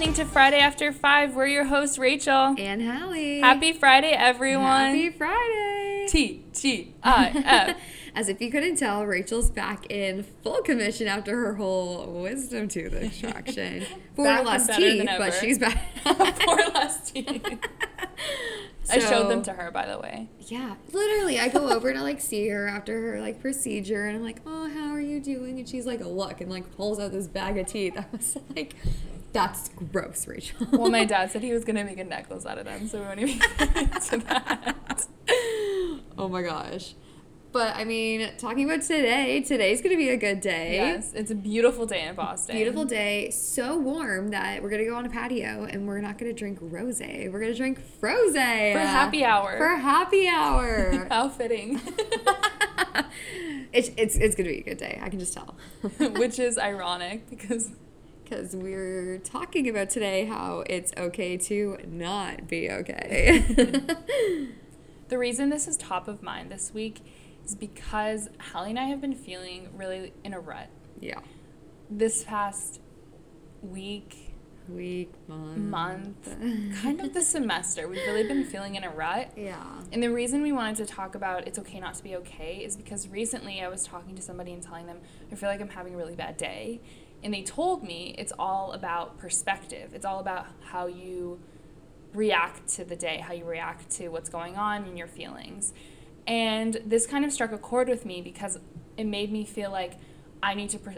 listening to Friday After Five. We're your hosts, Rachel. And Hallie. Happy Friday, everyone. Happy Friday. T G I F. As if you couldn't tell, Rachel's back in full commission after her whole wisdom tooth extraction. Four Back less teeth, but she's back. Four less teeth. I showed them to her, by the way. Yeah, literally, I go over to like see her after her like procedure, and I'm like, "Oh, how are you doing?" And she's like, a "Look," and like pulls out this bag of teeth. I was like, "That's gross, Rachel." Well, my dad said he was gonna make a necklace out of them, so we won't even get into that. oh my gosh. But I mean, talking about today, today's gonna be a good day. Yes, it's a beautiful day in Boston. Beautiful day, so warm that we're gonna go on a patio and we're not gonna drink rosé. We're gonna drink frosé for happy hour. For happy hour. How fitting. it's, it's it's gonna be a good day. I can just tell. Which is ironic because Because we're talking about today how it's okay to not be okay. the reason this is top of mind this week is because Hallie and I have been feeling really in a rut. yeah. This past week, Week, month. month, kind of the semester, we've really been feeling in a rut. Yeah. And the reason we wanted to talk about it's okay not to be okay is because recently I was talking to somebody and telling them I feel like I'm having a really bad day. And they told me it's all about perspective. It's all about how you react to the day, how you react to what's going on and your feelings. And this kind of struck a chord with me because it made me feel like I need to pr-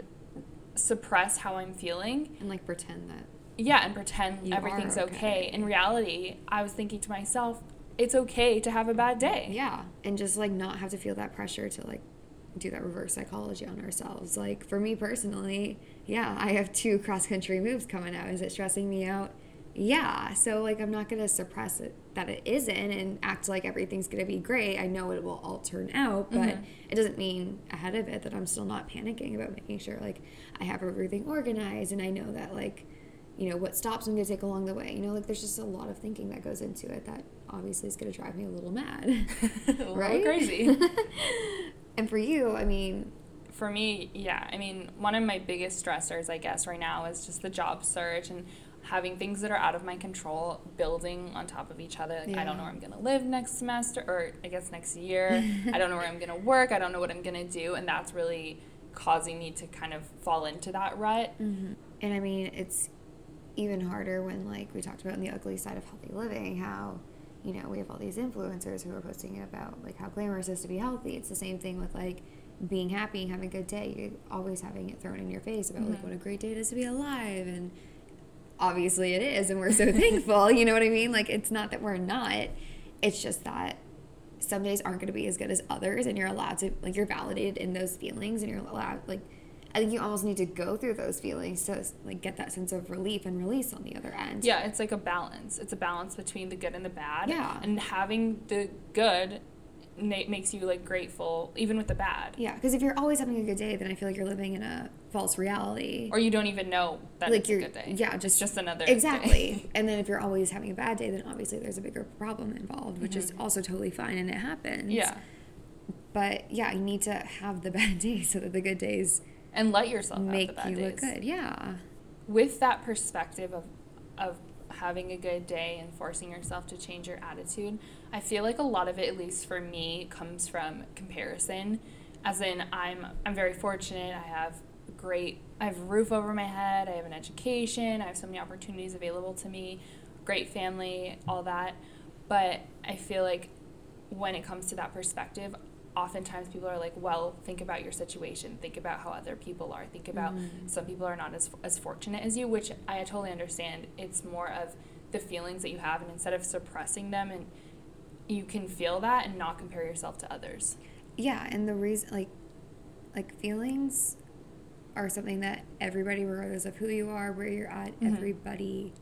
suppress how I'm feeling And like pretend that. yeah, and pretend everything's okay. okay. In reality, I was thinking to myself, it's okay to have a bad day. Yeah. And just like not have to feel that pressure to like do that reverse psychology on ourselves. Like for me personally, yeah, I have two cross country moves coming out. Is it stressing me out? Yeah. So like I'm not gonna suppress it that it isn't and act like everything's gonna be great. I know it will all turn out, but Mhm. it doesn't mean ahead of it that I'm still not panicking about making sure like I have everything organized and I know that like you know what stops I'm gonna take along the way. You know, like there's just a lot of thinking that goes into it that obviously is gonna drive me a little mad. a little right? crazy. and for you, I mean, For me, yeah. I mean, one of my biggest stressors, I guess, right now is just the job search and having things that are out of my control building on top of each other. Like, I don't know where I'm going to live next semester or I guess next year. I don't know where I'm going to work. I don't know what I'm going to do. And that's really causing me to kind of fall into that rut. Mm-hmm. and I mean, it's even harder when, like, we talked about in the ugly side of healthy living, how, you know, we have all these influencers who are posting about, like, how glamorous it is to be healthy. It's the same thing with, like, being happy having a good day. You're always having it thrown in your face about, like, Mhm. what a great day it is to be alive. And obviously it is, and we're so thankful. You know what I mean? Like, it's not that we're not, it's just that some days aren't going to be as good as others and you're allowed to like you're validated in those feelings and you're allowed like i think you almost need to go through those feelings to like get that sense of relief and release on the other end Yeah, it's like a balance. It's a balance between the good and the bad. Yeah. And having the good ma- makes you like grateful even with the bad. yeah because if you're always having a good day then i feel like you're living in a false reality Or you don't even know that like it's a you're good day. yeah just just another exactly and then if you're always having a bad day then obviously there's a bigger problem involved which is Mhm. also totally fine and it happens Yeah. but yeah you need to have the bad days so that the good days And let yourself make have the bad you days. look good yeah With that perspective of of having a good day and forcing yourself to change your attitude, I feel like a lot of it, at least for me, comes from comparison. As in, I'm I'm very fortunate. I have great. I have a roof over my head. I have an education. I have so many opportunities available to me. Great family, all that. But I feel like when it comes to that perspective, oftentimes people are like, well, think about your situation. Think about how other people are. Think about Mhm. some people are not as, as fortunate as you, which I totally understand. It's more of the feelings that you have, and instead of suppressing them, and you can feel that and not compare yourself to others. yeah and the reason like like feelings are something that everybody regardless of who you are where you're at Mhm. everybody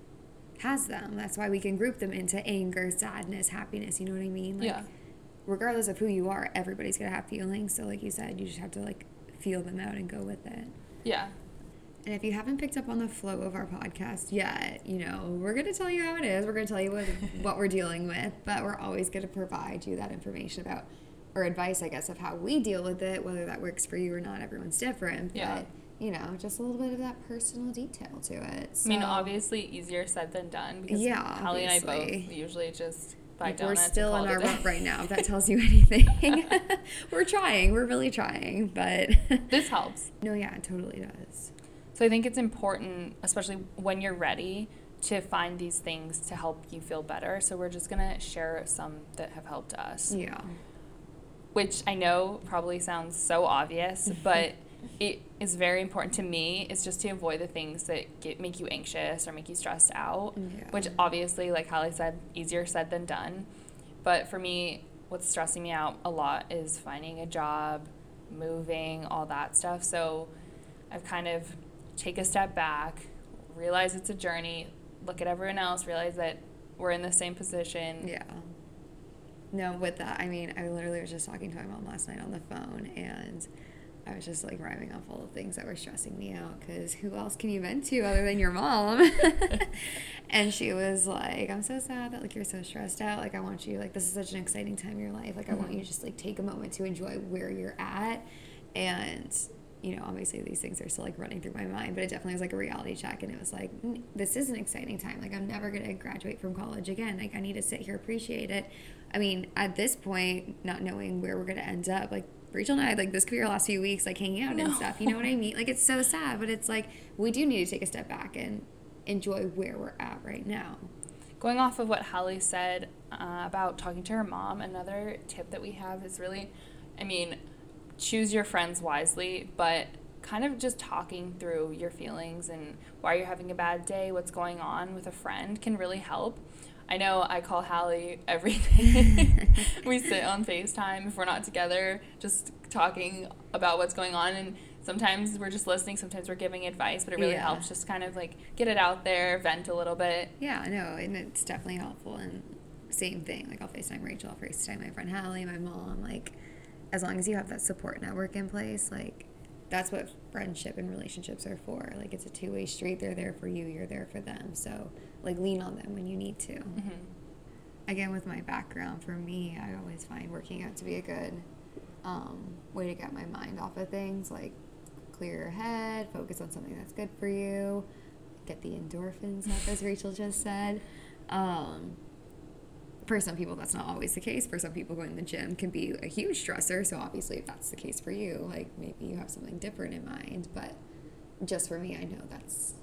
has them that's why we can group them into anger sadness happiness you know what i mean like yeah. Regardless of who you are everybody's gonna have feelings so like you said you just have to like feel them out and go with it Yeah. and if you haven't picked up on the flow of our podcast yet, you know, we're going to tell you how it is. We're going to tell you what, what we're dealing with, but we're always going to provide you that information about, or advice, I guess, of how we deal with it, whether that works for you or not. Everyone's different. Yeah. But you know, just a little bit of that personal detail to it. I mean, obviously easier said than done because Yeah, Hallie and I both usually just buy Like, we're donuts. and still in our rut right now. If that tells you anything, we're trying. We're really trying, but This helps. no, yeah, it totally does. So I think it's important, especially when you're ready, to find these things to help you feel better. So we're just gonna share some that have helped us, Yeah, which I know probably sounds so obvious, but it is very important to me. Is just to avoid the things that get make you anxious or make you stressed out. Yeah. Which obviously, like Hallie said, easier said than done. But for me, what's stressing me out a lot is finding a job, moving, all that stuff. So I've kind of take a step back, realize it's a journey, look at everyone else, realize that we're in the same position. yeah. No, with that, I mean, I literally was just talking to my mom last night on the phone, and I was just like rhyming off all the things that were stressing me out because who else can you vent to other than your mom? and she was like, I'm so sad that like you're so stressed out. Like, I want you, like, this is such an exciting time in your life. Like, I want you to just like take a moment to enjoy where you're at. And, you know, obviously these things are still like running through my mind, but it definitely was like a reality check. And it was like, "Mm, this is an exciting time. Like, I'm never going to graduate from college again. Like, I need to sit here, appreciate it. I mean, at this point, not knowing where we're going to end up, like, Rachel and I, like, this could be our last few weeks, like, hanging out and stuff. You know what I mean? Like, it's so sad, but it's like, we do need to take a step back and enjoy where we're at right now. Going off of what Hallie said uh, about talking to her mom, another tip that we have is really, I mean, choose your friends wisely, but kind of just talking through your feelings and why you're having a bad day, what's going on with a friend can really help. I know I call Hallie every day. we sit on FaceTime if we're not together, just talking about what's going on. And sometimes we're just listening, sometimes we're giving advice, but it really Yeah. helps just kind of like get it out there, vent a little bit. Yeah, no, and it's definitely helpful. And same thing, like I'll FaceTime Rachel, I'll FaceTime my friend Hallie, my mom. Like, as long as you have that support network in place, like, that's what friendship and relationships are for. Like, it's a two way street. They're there for you, you're there for them. So, like, lean on them when you need to. hmm Again, with my background, for me, I always find working out to be a good um, way to get my mind off of things. Like, clear your head, focus on something that's good for you, get the endorphins up, as Rachel just said. Um, for some people, that's not always the case. For some people, going to the gym can be a huge stressor. So, obviously, if that's the case for you, like maybe you have something different in mind. But just for me, I know that's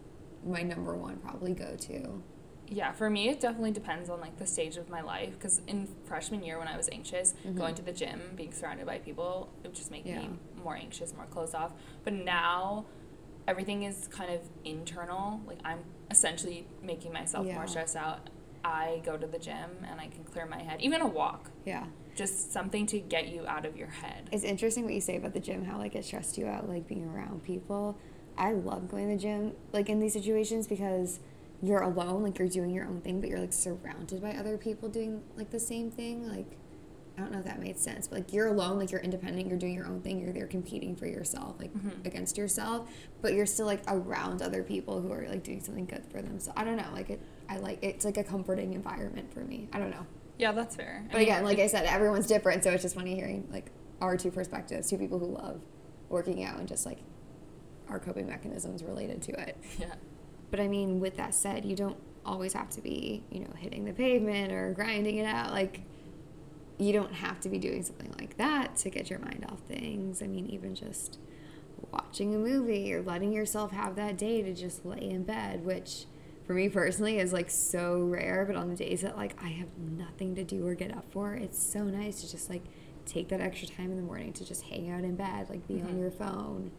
my number one probably go to. Yeah, for me, it definitely depends on like the stage of my life. Because in freshman year, when I was anxious, Mhm. going to the gym, being surrounded by people, it would just make Yeah. me more anxious, more closed off. But now, everything is kind of internal. Like I'm essentially making myself Yeah. more stressed out. I go to the gym and I can clear my head. Even a walk, Yeah. just something to get you out of your head. It's interesting what you say about the gym, how like it stressed you out, like being around people. I love going to the gym, like in these situations, because you're alone, like you're doing your own thing, but you're like surrounded by other people doing like the same thing. Like, I don't know if that made sense, but like you're alone, like you're independent, you're doing your own thing, you're there competing for yourself, like Mhm. against yourself, but you're still like around other people who are like doing something good for them. So I don't know, like it, I like it's like a comforting environment for me. I don't know. Yeah, that's fair. I But mean, again, like I said, everyone's different, so it's just funny hearing like our two perspectives, two people who love working out and just like our coping mechanisms related to it. yeah. But I mean, with that said, you don't always have to be, you know, hitting the pavement or grinding it out. Like, you don't have to be doing something like that to get your mind off things. I mean, even just watching a movie or letting yourself have that day to just lay in bed, which for me personally is like so rare. But on the days that like I have nothing to do or get up for, it's so nice to just like take that extra time in the morning to just hang out in bed, like be on Mhm. your phone.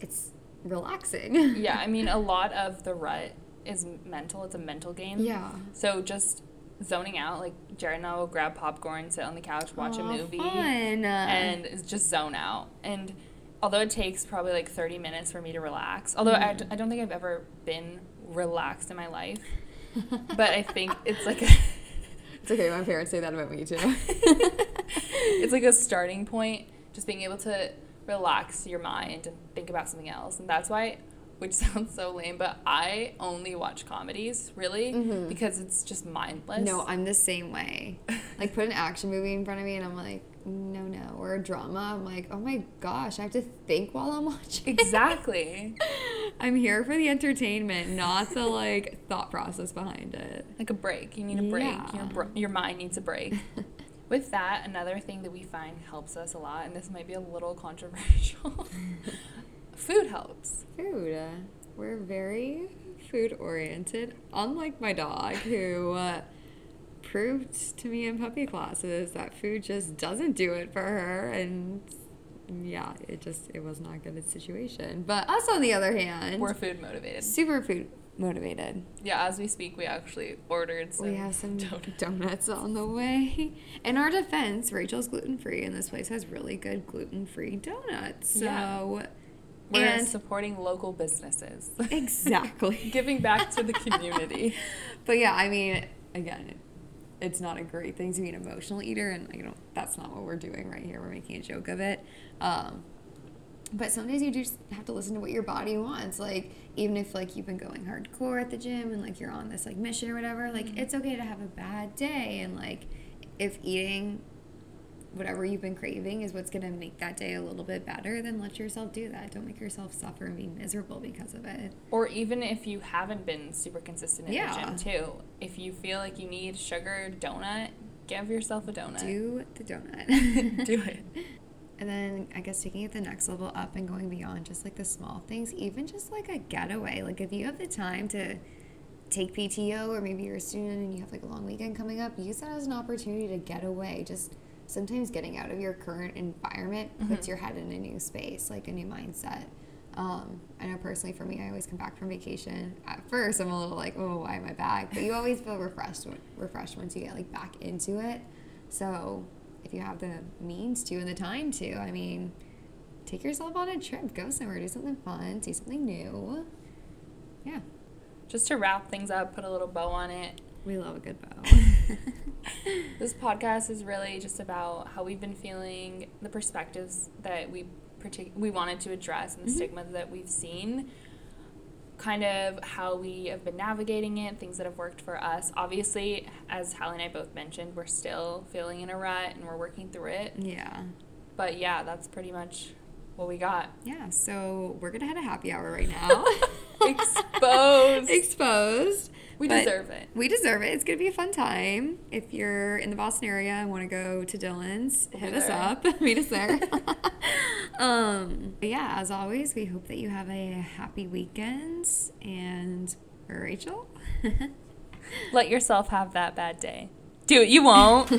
It's relaxing. yeah, I mean, a lot of the rut is mental. It's a mental game. Yeah. So just zoning out, like Jared and I will grab popcorn, sit on the couch, watch a movie, Fun. and just zone out. And although it takes probably like 30 minutes for me to relax, although I, d- Mhm. I don't think I've ever been relaxed in my life, but I think it's like a, it's okay. My parents say that about me too. it's like a starting point, just being able to relax your mind and think about something else. And that's why which sounds so lame, but I only watch comedies, really, Mhm. because it's just mindless. No, I'm the same way. Like put an action movie in front of me and I'm like, no, no. Or a drama. I'm like, oh my gosh, I have to think while I'm watching. exactly. I'm here for the entertainment, not the like thought process behind it. like a break. You need a break. Yeah. Your, your mind needs a break. With that, another thing that we find helps us a lot, and this might be a little controversial food helps. Food. uh, We're very food oriented, unlike my dog, who uh, proved to me in puppy classes that food just doesn't do it for her. And yeah, it just, it was not a good situation. But us, on the other hand, We're food motivated. super food motivated. Yeah, as we speak, we actually ordered some. we have some donuts. donuts on the way. In our defense, Rachel's gluten free, and this place has really good gluten free donuts. So, Yeah. We're and supporting local businesses, exactly. giving back to the community. But yeah, I mean, again, it, it's not a great thing to be an emotional eater, and you know that's not what we're doing right here. We're making a joke of it. Um, but some days you just have to listen to what your body wants. Like even if like you've been going hardcore at the gym and like you're on this like mission or whatever, like it's okay to have a bad day, and like if eating whatever you've been craving is what's gonna make that day a little bit better, then let yourself do that. Don't make yourself suffer and be miserable because of it. Or even if you haven't been super consistent in Yeah. the gym too, if you feel like you need sugar donut, give yourself a donut. Do the donut. Do it. And then I guess taking it the next level up and going beyond just like the small things, even just like a getaway. Like if you have the time to take PTO or maybe you're a student and you have like a long weekend coming up, use that as an opportunity to get away. Just sometimes getting out of your current environment puts your head in a new space, like a new mindset. Um, I know personally for me, I always come back from vacation. At first, I'm a little like, oh, why am I back? But you always feel refreshed, refreshed once you get like back into it. So if you have the means to and the time to, I mean, take yourself on a trip, go somewhere, do something fun, see something new. Yeah, Just to wrap things up, put a little bow on it. We love a good bow. This podcast is really just about how we've been feeling, the perspectives that we partic- we wanted to address, and the Mhm. stigma that we've seen. Kind of how we have been navigating it, things that have worked for us. Obviously, as Hallie and I both mentioned, we're still feeling in a rut and we're working through it. yeah. But yeah, that's pretty much what we got. Yeah, so we're gonna have a happy hour right now. Exposed. Exposed. We But deserve it. We deserve it. It's gonna be a fun time. If you're in the Boston area and want to go to Dillon's, We'll hit us there. up. Meet us there. um, but yeah, as always, we hope that you have a happy weekend. And Rachel. Let yourself have that bad day. Do it. You won't.